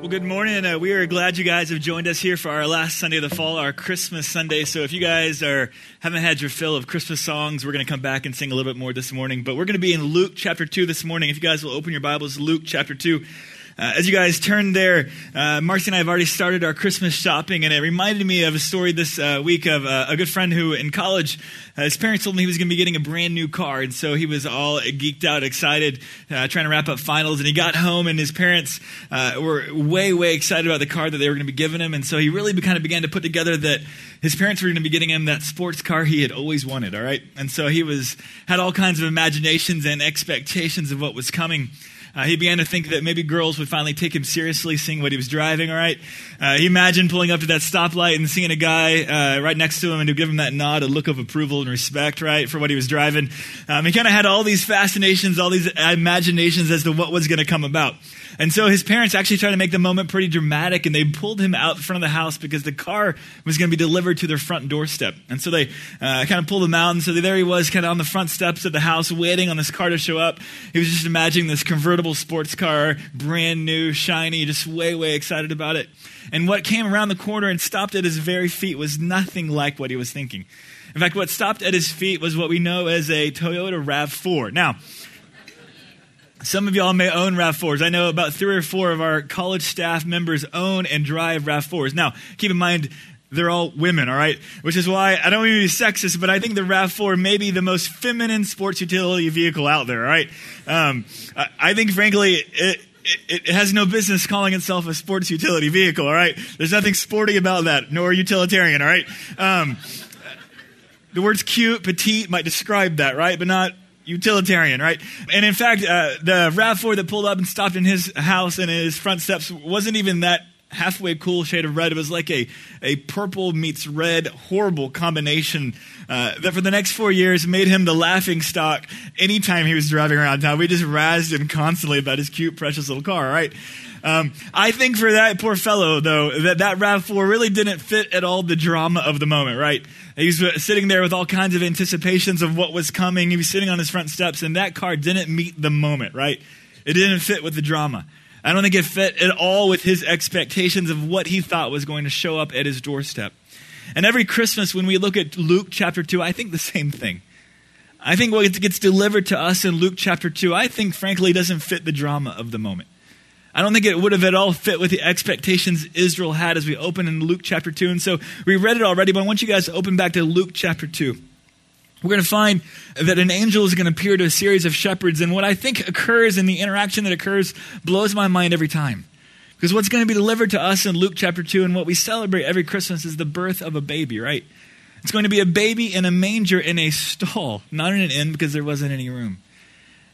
Well, good morning. Uh, we are glad you guys have joined us here for our last Sunday of the fall, our Christmas Sunday. So, if you guys are haven't had your fill of Christmas songs, we're going to come back and sing a little bit more this morning. But we're going to be in Luke chapter two this morning. If you guys will open your Bibles, Luke chapter two. Uh, as you guys turn there, uh, Marcy and I have already started our Christmas shopping, and it reminded me of a story this uh, week of uh, a good friend who, in college, uh, his parents told him he was going to be getting a brand new car, and so he was all geeked out, excited, uh, trying to wrap up finals. And he got home, and his parents were way, way excited about the car that they were going to be giving him, and so he really kind of began to put together that his parents were going to be getting him that sports car he had always wanted. All right, and so he was had all kinds of imaginations and expectations of what was coming. Uh, he began to think that maybe girls would finally take him seriously, seeing what he was driving, all right? Uh, he imagined pulling up to that stoplight and seeing a guy uh, right next to him and to give him that nod, a look of approval and respect, right, for what he was driving. Um, he kind of had all these fascinations, all these imaginations as to what was going to come about. And so his parents actually tried to make the moment pretty dramatic, and they pulled him out in front of the house because the car was going to be delivered to their front doorstep. And so they uh, kind of pulled him out, and so there he was, kind of on the front steps of the house, waiting on this car to show up. He was just imagining this convertible sports car, brand new, shiny, just way, way excited about it. And what came around the corner and stopped at his very feet was nothing like what he was thinking. In fact, what stopped at his feet was what we know as a Toyota RAV4. Now, some of y'all may own RAV4s. I know about three or four of our college staff members own and drive RAV4s. Now, keep in mind, they're all women, all right? Which is why I don't mean to be sexist, but I think the RAV4 may be the most feminine sports utility vehicle out there, all right? Um, I, I, think, frankly, it, it, it, has no business calling itself a sports utility vehicle, all right? There's nothing sporty about that, nor utilitarian, all right? Um, the words cute, petite might describe that, right? But not utilitarian, right? And in fact, uh, the RAV4 that pulled up and stopped in his house and his front steps wasn't even that halfway cool shade of red. It was like a, a purple meets red horrible combination uh, that for the next four years made him the laughing stock anytime he was driving around town. We just razzed him constantly about his cute, precious little car, right? Um, I think for that poor fellow, though, that that RAV4 really didn't fit at all the drama of the moment, right? He was sitting there with all kinds of anticipations of what was coming. He was sitting on his front steps, and that car didn't meet the moment, right? It didn't fit with the drama. I don't think it fit at all with his expectations of what he thought was going to show up at his doorstep. And every Christmas, when we look at Luke chapter 2, I think the same thing. I think what gets delivered to us in Luke chapter 2, I think, frankly, doesn't fit the drama of the moment. I don't think it would have at all fit with the expectations Israel had as we open in Luke chapter 2. And so we read it already, but I want you guys to open back to Luke chapter 2. We're going to find that an angel is going to appear to a series of shepherds. And what I think occurs in the interaction that occurs blows my mind every time. Because what's going to be delivered to us in Luke chapter 2 and what we celebrate every Christmas is the birth of a baby, right? It's going to be a baby in a manger in a stall, not in an inn because there wasn't any room.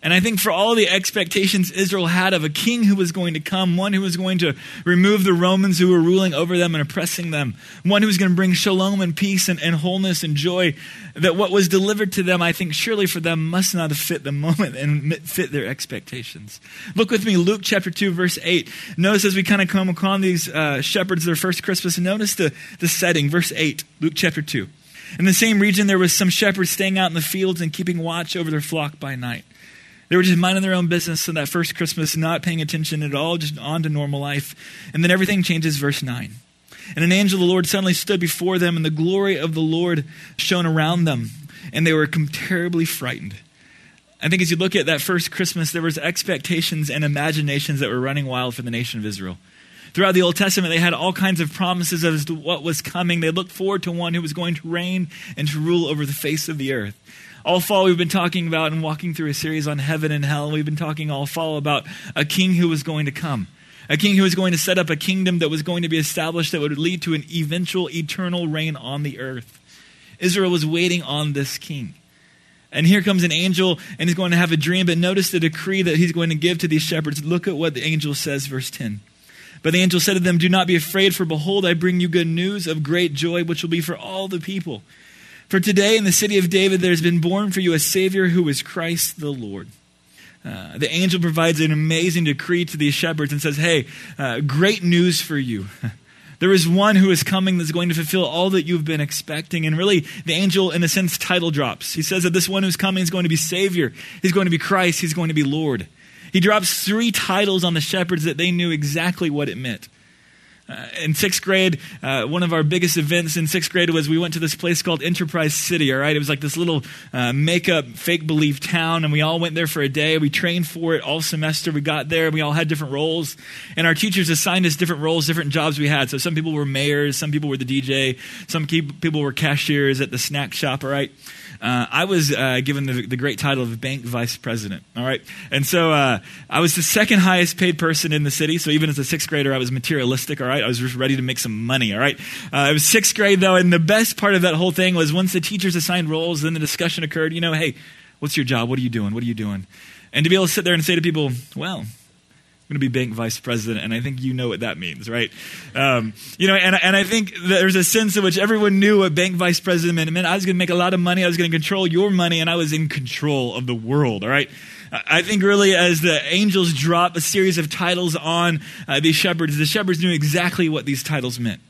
And I think for all the expectations Israel had of a king who was going to come, one who was going to remove the Romans who were ruling over them and oppressing them, one who was going to bring shalom and peace and, and wholeness and joy, that what was delivered to them, I think surely for them must not have fit the moment and fit their expectations. Look with me, Luke chapter 2, verse 8. Notice as we kind of come upon these uh, shepherds, their first Christmas, and notice the, the setting, verse 8, Luke chapter 2. In the same region, there was some shepherds staying out in the fields and keeping watch over their flock by night. They were just minding their own business on that first Christmas, not paying attention at all, just on to normal life. And then everything changes, verse 9. And an angel of the Lord suddenly stood before them, and the glory of the Lord shone around them, and they were terribly frightened. I think as you look at that first Christmas, there was expectations and imaginations that were running wild for the nation of Israel. Throughout the Old Testament, they had all kinds of promises as to what was coming. They looked forward to one who was going to reign and to rule over the face of the earth. All fall, we've been talking about and walking through a series on heaven and hell. We've been talking all fall about a king who was going to come, a king who was going to set up a kingdom that was going to be established that would lead to an eventual eternal reign on the earth. Israel was waiting on this king. And here comes an angel, and he's going to have a dream. But notice the decree that he's going to give to these shepherds. Look at what the angel says, verse 10. But the angel said to them, Do not be afraid, for behold, I bring you good news of great joy, which will be for all the people. For today in the city of David there has been born for you a Savior who is Christ the Lord. Uh, the angel provides an amazing decree to these shepherds and says, Hey, uh, great news for you. there is one who is coming that's going to fulfill all that you've been expecting. And really, the angel, in a sense, title drops. He says that this one who's coming is going to be Savior, he's going to be Christ, he's going to be Lord. He drops three titles on the shepherds that they knew exactly what it meant. Uh, in sixth grade, uh, one of our biggest events in sixth grade was we went to this place called Enterprise City, all right? It was like this little uh, make-up, fake-believe town, and we all went there for a day. We trained for it all semester. We got there, we all had different roles, and our teachers assigned us different roles, different jobs we had. So some people were mayors, some people were the DJ, some people were cashiers at the snack shop, all right? Uh, I was uh, given the, the, great title of bank vice president. All right. And so uh, I was the second highest paid person in the city. So even as a sixth grader, I was materialistic. All right. I was just ready to make some money. All right. Uh, it was sixth grade, though. And the best part of that whole thing was once the teachers assigned roles, then the discussion occurred, you know, hey, what's your job? What are you doing? What are you doing? And to be able to sit there and say to people, well, I'm going to be bank vice president, and I think you know what that means, right? Um, you know, and, and I think there's a sense in which everyone knew what bank vice president meant. It meant I was going to make a lot of money, I was going to control your money, and I was in control of the world, all right? I think really as the angels drop a series of titles on uh, these shepherds, the shepherds knew exactly what these titles meant.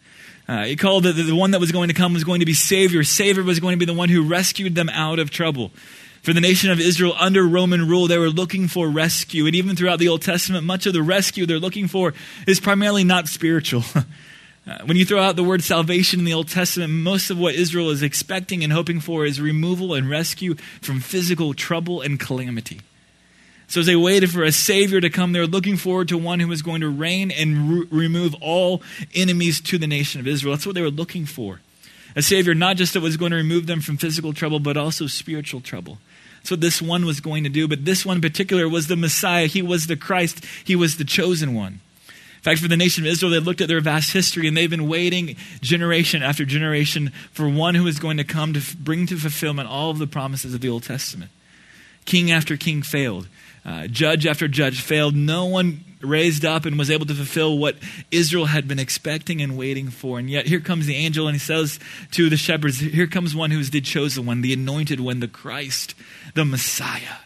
Uh, he called the, the one that was going to come was going to be Savior. Savior was going to be the one who rescued them out of trouble. For the nation of Israel under Roman rule, they were looking for rescue. And even throughout the Old Testament, much of the rescue they're looking for is primarily not spiritual. Uh, when you throw out the word salvation in the Old Testament, most of what Israel is expecting and hoping for is removal and rescue from physical trouble and calamity. So, as they waited for a Savior to come, they were looking forward to one who was going to reign and re- remove all enemies to the nation of Israel. That's what they were looking for. A Savior not just that was going to remove them from physical trouble, but also spiritual trouble. That's what this one was going to do. But this one in particular was the Messiah. He was the Christ. He was the chosen one. In fact, for the nation of Israel, they looked at their vast history and they've been waiting generation after generation for one who is going to come to bring to fulfillment all of the promises of the Old Testament. King after king failed. Uh, judge after judge failed. No one raised up and was able to fulfill what Israel had been expecting and waiting for. And yet here comes the angel and he says to the shepherds, Here comes one who is the chosen one, the anointed one, the Christ, the Messiah.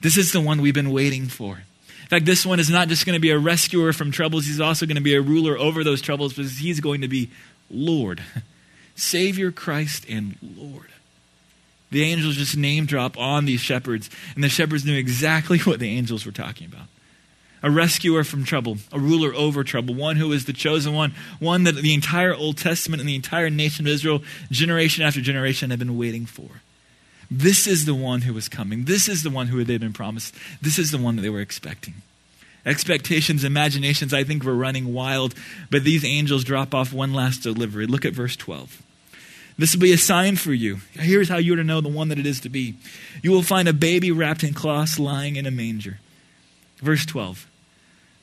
This is the one we've been waiting for. In fact, this one is not just going to be a rescuer from troubles, he's also going to be a ruler over those troubles because he's going to be Lord, Savior, Christ, and Lord. The angels just name drop on these shepherds, and the shepherds knew exactly what the angels were talking about. A rescuer from trouble, a ruler over trouble, one who is the chosen one, one that the entire Old Testament and the entire nation of Israel, generation after generation, have been waiting for. This is the one who was coming. This is the one who they'd been promised. This is the one that they were expecting. Expectations, imaginations, I think, were running wild, but these angels drop off one last delivery. Look at verse 12. This will be a sign for you. Here's how you're to know the one that it is to be. You will find a baby wrapped in cloths lying in a manger. Verse 12.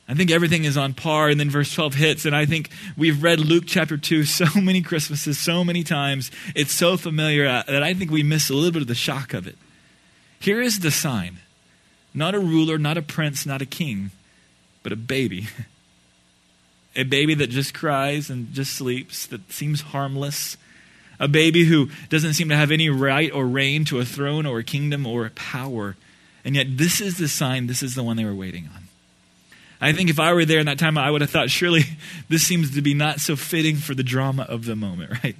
I think everything is on par, and then verse 12 hits, and I think we've read Luke chapter 2 so many Christmases, so many times. It's so familiar uh, that I think we miss a little bit of the shock of it. Here is the sign not a ruler, not a prince, not a king, but a baby. A baby that just cries and just sleeps, that seems harmless a baby who doesn't seem to have any right or reign to a throne or a kingdom or a power. And yet, this is the sign, this is the one they were waiting on. I think if I were there in that time, I would have thought, surely this seems to be not so fitting for the drama of the moment, right?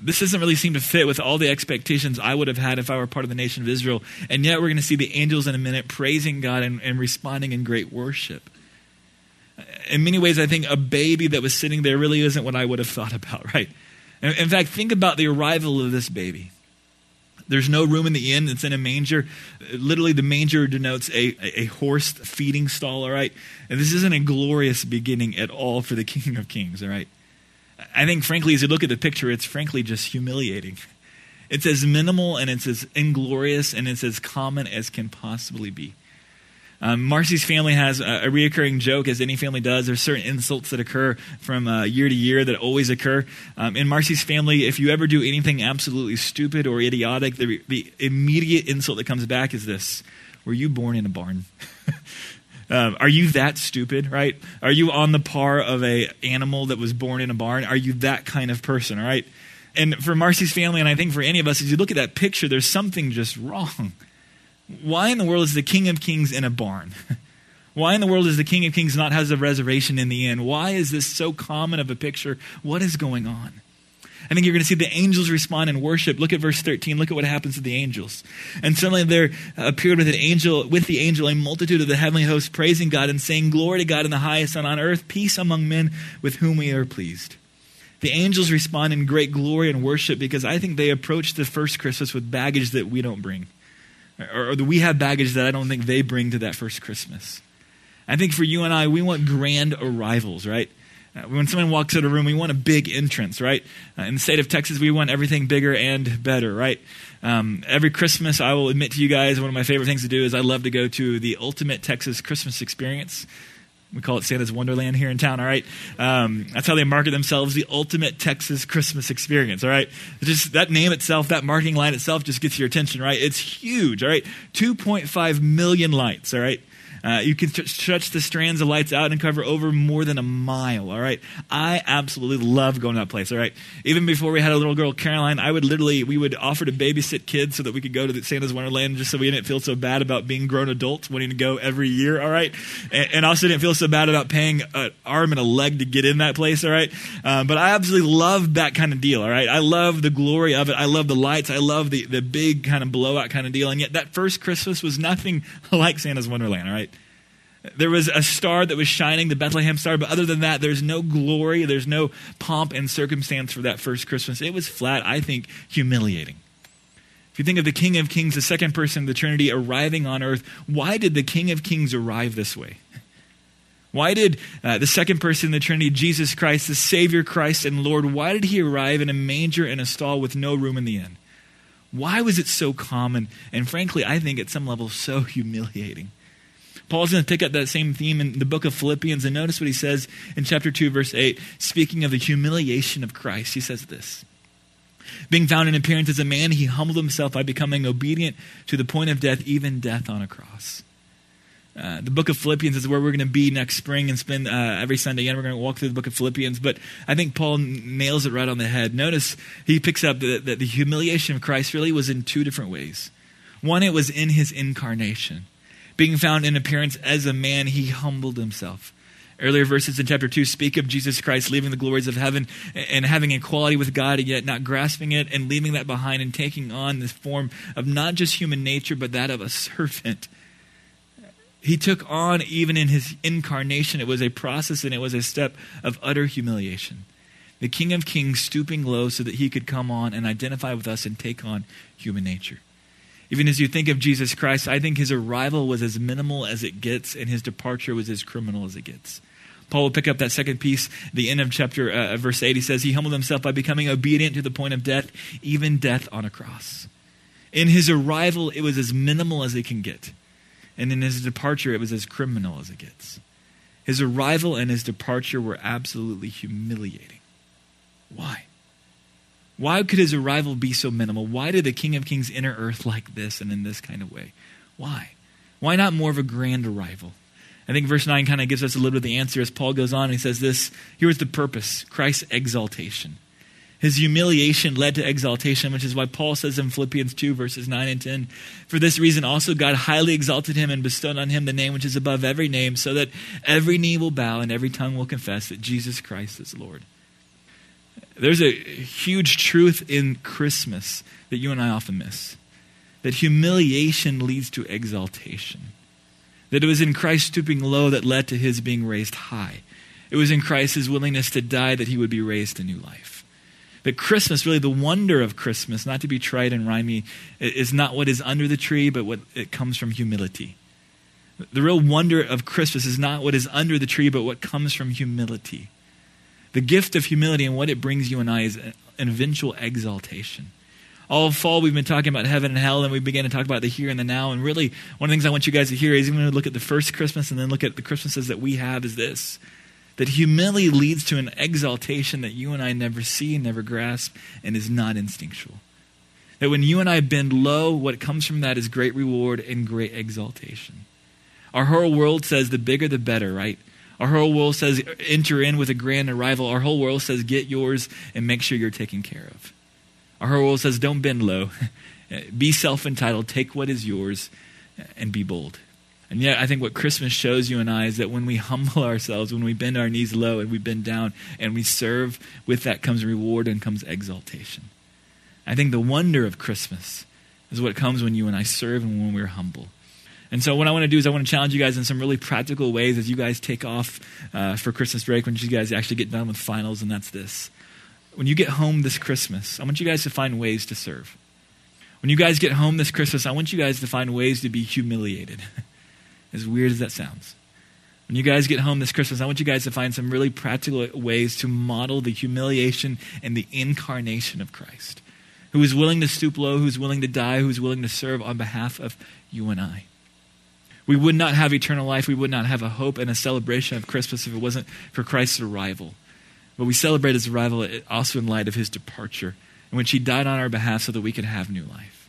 This doesn't really seem to fit with all the expectations I would have had if I were part of the nation of Israel. And yet, we're going to see the angels in a minute praising God and, and responding in great worship. In many ways, I think a baby that was sitting there really isn't what I would have thought about, right? In fact, think about the arrival of this baby. There's no room in the inn. It's in a manger. Literally, the manger denotes a, a horse feeding stall, all right? And this isn't a glorious beginning at all for the King of Kings, all right? I think, frankly, as you look at the picture, it's frankly just humiliating. It's as minimal and it's as inglorious and it's as common as can possibly be. Um, Marcy's family has a, a reoccurring joke, as any family does. There's certain insults that occur from uh, year to year that always occur. Um, in Marcy's family, if you ever do anything absolutely stupid or idiotic, the, the immediate insult that comes back is this Were you born in a barn? Um, are you that stupid, right? Are you on the par of a animal that was born in a barn? Are you that kind of person, all right? And for Marcy's family, and I think for any of us, as you look at that picture, there's something just wrong. Why in the world is the King of Kings in a barn? Why in the world is the King of Kings not has a reservation in the inn? Why is this so common of a picture? What is going on? I think you're going to see the angels respond in worship. Look at verse 13. Look at what happens to the angels. And suddenly there appeared with an angel, with the angel, a multitude of the heavenly hosts praising God and saying, Glory to God in the highest, and on earth peace among men with whom we are pleased. The angels respond in great glory and worship because I think they approach the first Christmas with baggage that we don't bring. Or, or we have baggage that I don't think they bring to that first Christmas. I think for you and I, we want grand arrivals, right? Uh, when someone walks into a room, we want a big entrance, right? Uh, in the state of Texas, we want everything bigger and better, right? Um, every Christmas, I will admit to you guys, one of my favorite things to do is I love to go to the Ultimate Texas Christmas Experience. We call it Santa's Wonderland here in town, all right? Um, that's how they market themselves, the ultimate Texas Christmas experience, all right? just that name itself, that marketing line itself just gets your attention, right? It's huge, all right? 2.5 million lights, all right? Uh, you can stretch the strands of lights out and cover over more than a mile, all right? I absolutely love going to that place, all right? Even before we had a little girl, Caroline, I would literally, we would offer to babysit kids so that we could go to Santa's Wonderland just so we didn't feel so bad about being grown adults wanting to go every year, all right? And, and also didn't feel so bad about paying an arm and a leg to get in that place, all right? Um, but I absolutely love that kind of deal, all right? I love the glory of it. I love the lights. I love the, the big kind of blowout kind of deal. And yet that first Christmas was nothing like Santa's Wonderland, all right? There was a star that was shining, the Bethlehem star, but other than that, there's no glory, there's no pomp and circumstance for that first Christmas. It was flat, I think, humiliating. If you think of the King of Kings, the second person of the Trinity, arriving on earth, why did the King of Kings arrive this way? Why did uh, the second person in the Trinity, Jesus Christ, the Savior Christ and Lord, why did he arrive in a manger in a stall with no room in the inn? Why was it so common? And frankly, I think at some level so humiliating. Paul's going to pick up that same theme in the book of Philippians, and notice what he says in chapter 2, verse 8, speaking of the humiliation of Christ. He says this Being found in appearance as a man, he humbled himself by becoming obedient to the point of death, even death on a cross. Uh, the book of Philippians is where we're going to be next spring and spend uh, every Sunday. And we're going to walk through the book of Philippians. But I think Paul nails it right on the head. Notice he picks up that, that the humiliation of Christ really was in two different ways. One, it was in his incarnation. Being found in appearance as a man, he humbled himself. Earlier verses in chapter 2 speak of Jesus Christ leaving the glories of heaven and having equality with God, and yet not grasping it and leaving that behind and taking on this form of not just human nature, but that of a servant. He took on, even in his incarnation, it was a process and it was a step of utter humiliation. The King of Kings stooping low so that he could come on and identify with us and take on human nature. Even as you think of Jesus Christ, I think his arrival was as minimal as it gets, and his departure was as criminal as it gets. Paul will pick up that second piece, the end of chapter uh, verse 8. He says, He humbled himself by becoming obedient to the point of death, even death on a cross. In his arrival, it was as minimal as it can get. And in his departure, it was as criminal as it gets. His arrival and his departure were absolutely humiliating. Why? Why could his arrival be so minimal? Why did the King of Kings enter earth like this and in this kind of way? Why? Why not more of a grand arrival? I think verse 9 kind of gives us a little bit of the answer as Paul goes on. And he says this here's the purpose Christ's exaltation. His humiliation led to exaltation, which is why Paul says in Philippians 2, verses 9 and 10, For this reason also God highly exalted him and bestowed on him the name which is above every name, so that every knee will bow and every tongue will confess that Jesus Christ is Lord. There's a huge truth in Christmas that you and I often miss that humiliation leads to exaltation. That it was in Christ stooping low that led to his being raised high. It was in Christ's willingness to die that he would be raised to new life. That Christmas, really the wonder of Christmas, not to be trite and rhymey, is not what is under the tree, but what it comes from humility. The real wonder of Christmas is not what is under the tree, but what comes from humility. The gift of humility and what it brings you and I is an eventual exaltation. All fall, we've been talking about heaven and hell, and we began to talk about the here and the now. And really, one of the things I want you guys to hear is even when we look at the first Christmas and then look at the Christmases that we have, is this that humility leads to an exaltation that you and I never see, never grasp, and is not instinctual. That when you and I bend low, what comes from that is great reward and great exaltation. Our whole world says the bigger the better, right? Our whole world says enter in with a grand arrival. Our whole world says get yours and make sure you're taken care of. Our whole world says don't bend low. be self entitled, take what is yours, and be bold. And yet, I think what Christmas shows you and I is that when we humble ourselves, when we bend our knees low and we bend down and we serve, with that comes reward and comes exaltation. I think the wonder of Christmas is what comes when you and I serve and when we're humble. And so, what I want to do is, I want to challenge you guys in some really practical ways as you guys take off uh, for Christmas break, when you guys actually get done with finals, and that's this. When you get home this Christmas, I want you guys to find ways to serve. When you guys get home this Christmas, I want you guys to find ways to be humiliated. as weird as that sounds. When you guys get home this Christmas, I want you guys to find some really practical ways to model the humiliation and the incarnation of Christ, who is willing to stoop low, who's willing to die, who's willing to serve on behalf of you and I. We would not have eternal life. We would not have a hope and a celebration of Christmas if it wasn't for Christ's arrival. But we celebrate his arrival also in light of his departure, in which he died on our behalf so that we could have new life.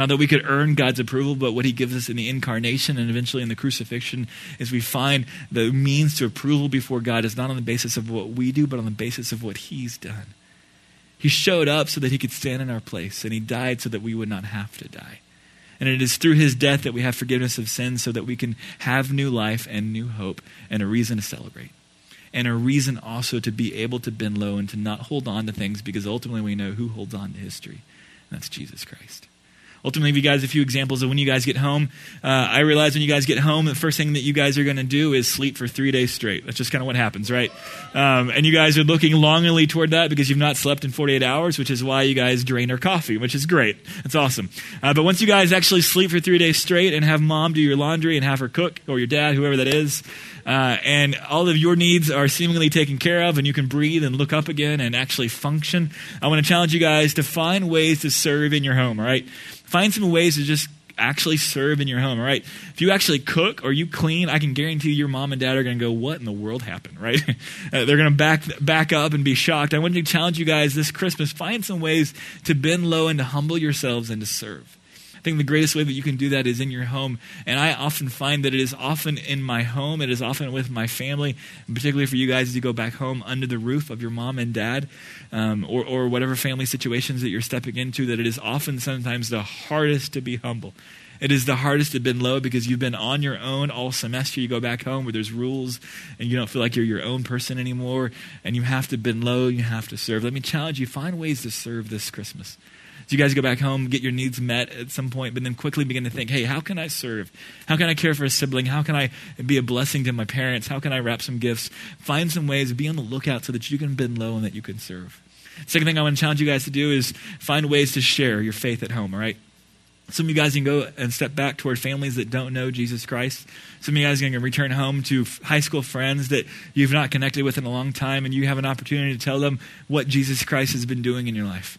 Not that we could earn God's approval, but what He gives us in the incarnation and eventually in the crucifixion is we find the means to approval before God is not on the basis of what we do, but on the basis of what He's done. He showed up so that He could stand in our place, and He died so that we would not have to die. And it is through His death that we have forgiveness of sins so that we can have new life and new hope and a reason to celebrate and a reason also to be able to bend low and to not hold on to things because ultimately we know who holds on to history. And that's Jesus Christ ultimately, give you guys a few examples of when you guys get home. Uh, I realize when you guys get home, the first thing that you guys are going to do is sleep for three days straight. That's just kind of what happens, right? Um, and you guys are looking longingly toward that because you've not slept in 48 hours, which is why you guys drain our coffee, which is great. That's awesome. Uh, but once you guys actually sleep for three days straight and have mom do your laundry and have her cook, or your dad, whoever that is, uh, and all of your needs are seemingly taken care of, and you can breathe and look up again and actually function. I want to challenge you guys to find ways to serve in your home, all right? Find some ways to just actually serve in your home, all right? If you actually cook or you clean, I can guarantee your mom and dad are going to go, "What in the world happened?" Right? uh, they're going to back back up and be shocked. I want to challenge you guys this Christmas: find some ways to bend low and to humble yourselves and to serve. I think the greatest way that you can do that is in your home. And I often find that it is often in my home, it is often with my family, and particularly for you guys as you go back home under the roof of your mom and dad, um, or, or whatever family situations that you're stepping into, that it is often sometimes the hardest to be humble. It is the hardest to bend low because you've been on your own all semester. You go back home where there's rules and you don't feel like you're your own person anymore, and you have to bend low, you have to serve. Let me challenge you find ways to serve this Christmas. You guys go back home, get your needs met at some point, but then quickly begin to think, hey, how can I serve? How can I care for a sibling? How can I be a blessing to my parents? How can I wrap some gifts? Find some ways, be on the lookout so that you can bend low and that you can serve. Second thing I want to challenge you guys to do is find ways to share your faith at home, all right? Some of you guys can go and step back toward families that don't know Jesus Christ. Some of you guys are going to return home to high school friends that you've not connected with in a long time, and you have an opportunity to tell them what Jesus Christ has been doing in your life.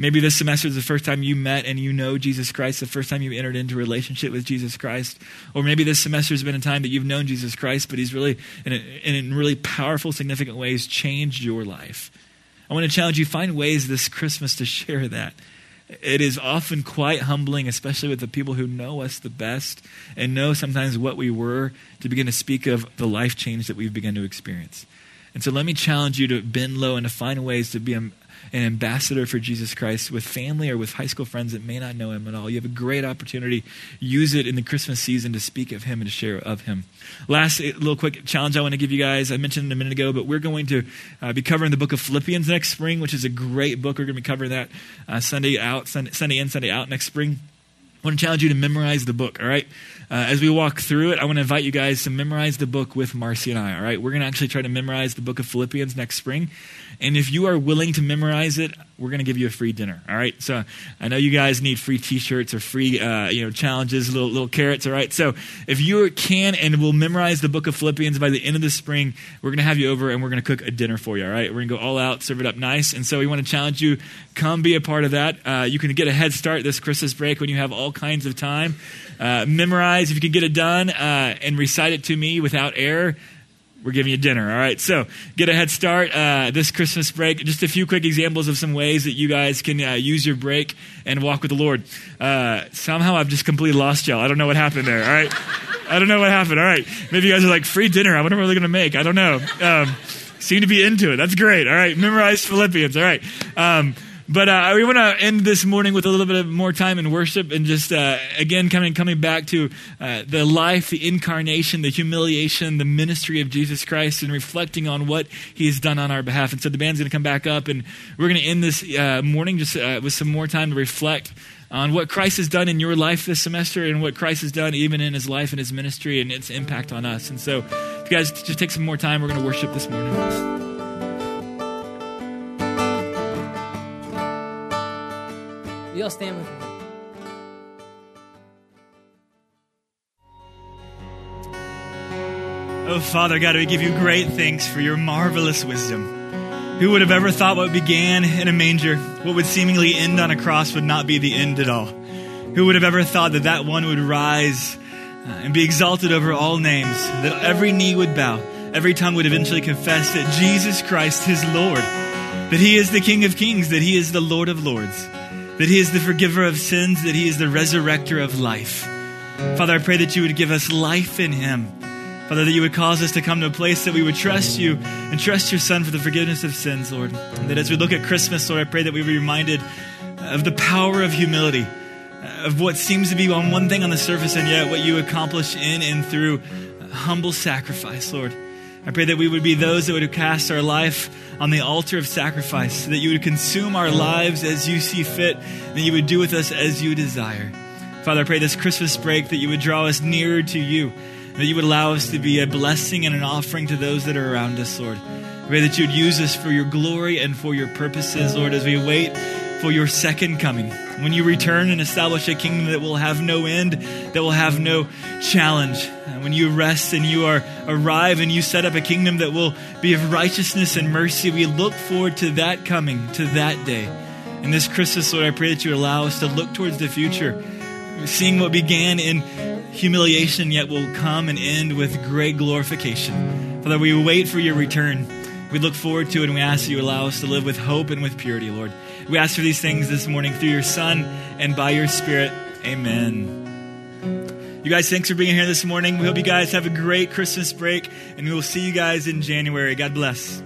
Maybe this semester is the first time you met and you know Jesus Christ, the first time you entered into a relationship with Jesus Christ. Or maybe this semester has been a time that you've known Jesus Christ, but he's really, in, a, in really powerful, significant ways, changed your life. I want to challenge you find ways this Christmas to share that. It is often quite humbling, especially with the people who know us the best and know sometimes what we were, to begin to speak of the life change that we've begun to experience. And so let me challenge you to bend low and to find ways to be an ambassador for Jesus Christ with family or with high school friends that may not know him at all. You have a great opportunity. Use it in the Christmas season to speak of him and to share of him. Last little quick challenge I want to give you guys. I mentioned a minute ago, but we're going to uh, be covering the book of Philippians next spring, which is a great book. We're going to be covering that uh, Sunday out, Sunday, Sunday in, Sunday out next spring. I want to challenge you to memorize the book, all right? Uh, as we walk through it, I want to invite you guys to memorize the book with Marcy and I, all right? We're going to actually try to memorize the book of Philippians next spring. And if you are willing to memorize it, we're going to give you a free dinner. All right. So I know you guys need free T-shirts or free, uh, you know, challenges, little little carrots. All right. So if you can and will memorize the book of Philippians by the end of the spring, we're going to have you over and we're going to cook a dinner for you. All right. We're going to go all out, serve it up nice. And so we want to challenge you, come be a part of that. Uh, you can get a head start this Christmas break when you have all kinds of time. Uh, memorize if you can get it done uh, and recite it to me without error we're giving you dinner. All right. So get a head start uh, this Christmas break. Just a few quick examples of some ways that you guys can uh, use your break and walk with the Lord. Uh, somehow I've just completely lost y'all. I don't know what happened there. All right. I don't know what happened. All right. Maybe you guys are like, free dinner. I wonder what they're going to make. I don't know. Um, seem to be into it. That's great. All right. Memorize Philippians. All right. Um, But uh, we want to end this morning with a little bit of more time in worship and just, uh, again, coming, coming back to uh, the life, the incarnation, the humiliation, the ministry of Jesus Christ, and reflecting on what he has done on our behalf. And so the band's going to come back up, and we're going to end this uh, morning just uh, with some more time to reflect on what Christ has done in your life this semester and what Christ has done even in his life and his ministry and its impact on us. And so, if you guys just take some more time, we're going to worship this morning. You all stand with me? Oh, Father God, we give you great thanks for your marvelous wisdom. Who would have ever thought what began in a manger, what would seemingly end on a cross, would not be the end at all? Who would have ever thought that that one would rise uh, and be exalted over all names, that every knee would bow, every tongue would eventually confess that Jesus Christ is Lord, that He is the King of kings, that He is the Lord of lords? That He is the forgiver of sins, that He is the resurrector of life. Father, I pray that you would give us life in Him. Father, that you would cause us to come to a place that we would trust you and trust your Son for the forgiveness of sins, Lord. And that as we look at Christmas, Lord, I pray that we be reminded of the power of humility, of what seems to be on one thing on the surface, and yet what you accomplish in and through humble sacrifice, Lord. I pray that we would be those that would cast our life on the altar of sacrifice, that you would consume our lives as you see fit, and that you would do with us as you desire. Father, I pray this Christmas break that you would draw us nearer to you, that you would allow us to be a blessing and an offering to those that are around us, Lord. I pray that you would use us for your glory and for your purposes, Lord, as we wait for your second coming. When you return and establish a kingdom that will have no end, that will have no challenge. Uh, when you rest and you are arrive and you set up a kingdom that will be of righteousness and mercy, we look forward to that coming, to that day. And this Christmas, Lord, I pray that you allow us to look towards the future, seeing what began in humiliation, yet will come and end with great glorification. Father, we wait for your return. We look forward to it and we ask that you allow us to live with hope and with purity, Lord. We ask for these things this morning through your Son and by your Spirit. Amen. You guys, thanks for being here this morning. We hope you guys have a great Christmas break, and we will see you guys in January. God bless.